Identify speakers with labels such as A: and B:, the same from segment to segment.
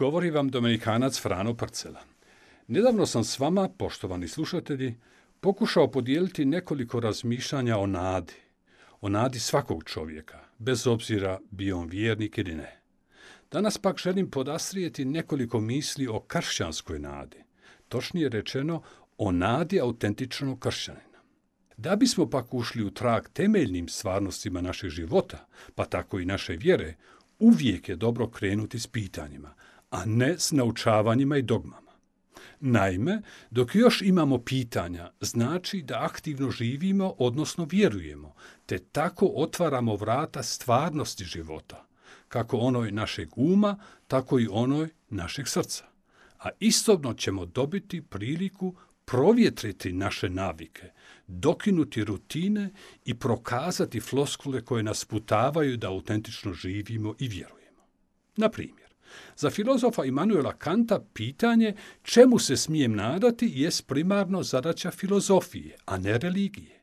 A: Govori vam Dominikanac Frano Parcela. Nedavno sam s vama, poštovani slušatelji, pokušao podijeliti nekoliko razmišljanja o nadi. O nadi svakog čovjeka, bez obzira bio on vjernik ili ne. Danas pak želim podastrijeti nekoliko misli o kršćanskoj nadi. Točnije rečeno, o nadi autentičnog kršćanina. Da bismo pak ušli u trag temeljnim stvarnostima našeg života, pa tako i naše vjere, uvijek je dobro krenuti s pitanjima, a ne s naučavanjima i dogmama. Naime, dok još imamo pitanja, znači da aktivno živimo, odnosno vjerujemo, te tako otvaramo vrata stvarnosti života, kako onoj našeg uma, tako i onoj našeg srca. A istobno ćemo dobiti priliku provjetriti naše navike, dokinuti rutine i prokazati floskule koje nas putavaju da autentično živimo i vjerujemo. Na primjer, za filozofa Immanuela Kanta pitanje čemu se smijem nadati jest primarno zadaća filozofije, a ne religije.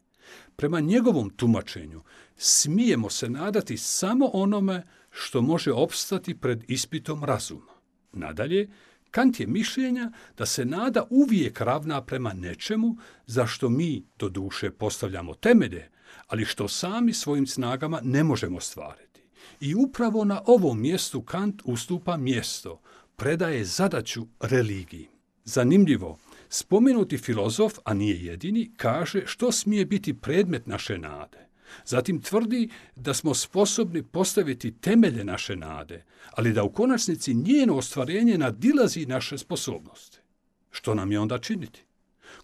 A: Prema njegovom tumačenju smijemo se nadati samo onome što može opstati pred ispitom razuma. Nadalje, Kant je mišljenja da se nada uvijek ravna prema nečemu za što mi do duše postavljamo temelje, ali što sami svojim snagama ne možemo stvariti. I upravo na ovom mjestu Kant ustupa mjesto, predaje zadaću religiji. Zanimljivo, spomenuti filozof, a nije jedini, kaže što smije biti predmet naše nade. Zatim tvrdi da smo sposobni postaviti temelje naše nade, ali da u konačnici njeno ostvarenje nadilazi naše sposobnosti. Što nam je onda činiti?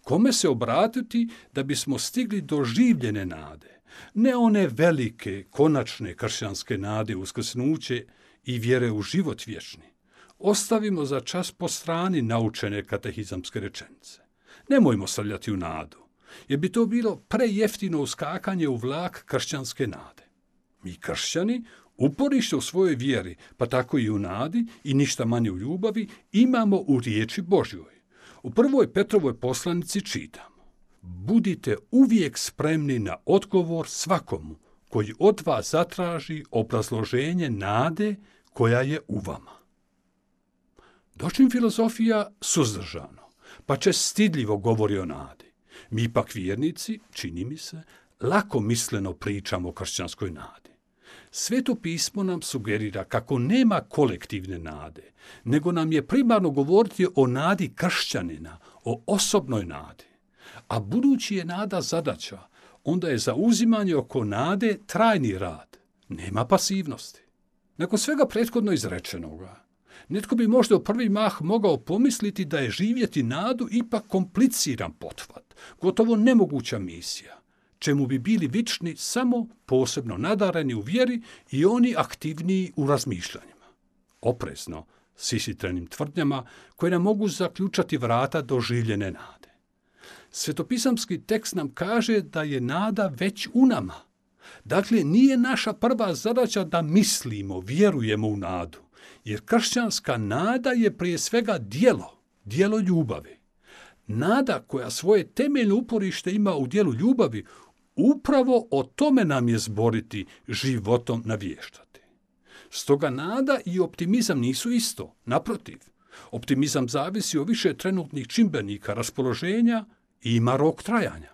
A: Kome se obratiti da bismo stigli do življene nade? Ne one velike, konačne kršćanske nade uskrsnuće i vjere u život vječni. Ostavimo za čas po strani naučene katehizamske rečenice. Nemojmo srljati u nadu jer bi to bilo prejeftino uskakanje u vlak kršćanske nade. Mi kršćani, uporište u svojoj vjeri, pa tako i u nadi i ništa manje u ljubavi, imamo u riječi Božjoj. U prvoj Petrovoj poslanici čitamo Budite uvijek spremni na odgovor svakomu koji od vas zatraži obrazloženje nade koja je u vama. Dočim filozofija suzdržano, pa će stidljivo govori o nadi. Mi pak vjernici, čini mi se, lako misleno pričamo o kršćanskoj nadi. Sveto pismo nam sugerira kako nema kolektivne nade, nego nam je primarno govoriti o nadi kršćanina, o osobnoj nadi. A budući je nada zadaća, onda je za uzimanje oko nade trajni rad. Nema pasivnosti. Nakon svega prethodno izrečenoga, Netko bi možda u prvi mah mogao pomisliti da je živjeti nadu ipak kompliciran pothvat, gotovo nemoguća misija, čemu bi bili vični samo posebno nadareni u vjeri i oni aktivniji u razmišljanjima. Oprezno, s isitrenim tvrdnjama koje nam mogu zaključati vrata do življene nade. Svetopisamski tekst nam kaže da je nada već u nama. Dakle, nije naša prva zadaća da mislimo, vjerujemo u nadu, jer kršćanska nada je prije svega dijelo, dijelo ljubavi. Nada koja svoje temeljno uporište ima u dijelu ljubavi, upravo o tome nam je zboriti životom navještati. Stoga nada i optimizam nisu isto, naprotiv. Optimizam zavisi o više trenutnih čimbenika raspoloženja i ima rok trajanja.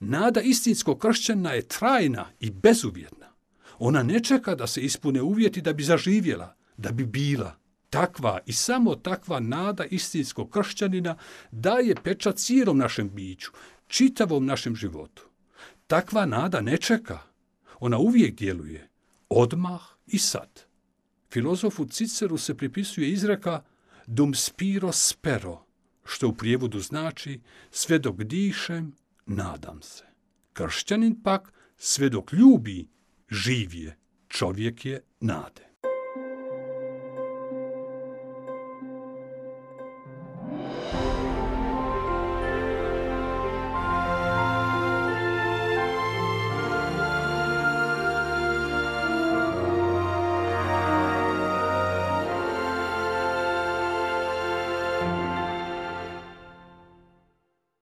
A: Nada istinskog kršćana je trajna i bezuvjetna. Ona ne čeka da se ispune uvjeti da bi zaživjela, da bi bila takva i samo takva nada istinskog kršćanina daje pečat cijelom našem biću, čitavom našem životu. Takva nada ne čeka. Ona uvijek djeluje. Odmah i sad. Filozofu Ciceru se pripisuje izreka dum spiro spero, što u prijevodu znači sve dok dišem, nadam se. Kršćanin pak sve dok ljubi, živje. Čovjek je nade.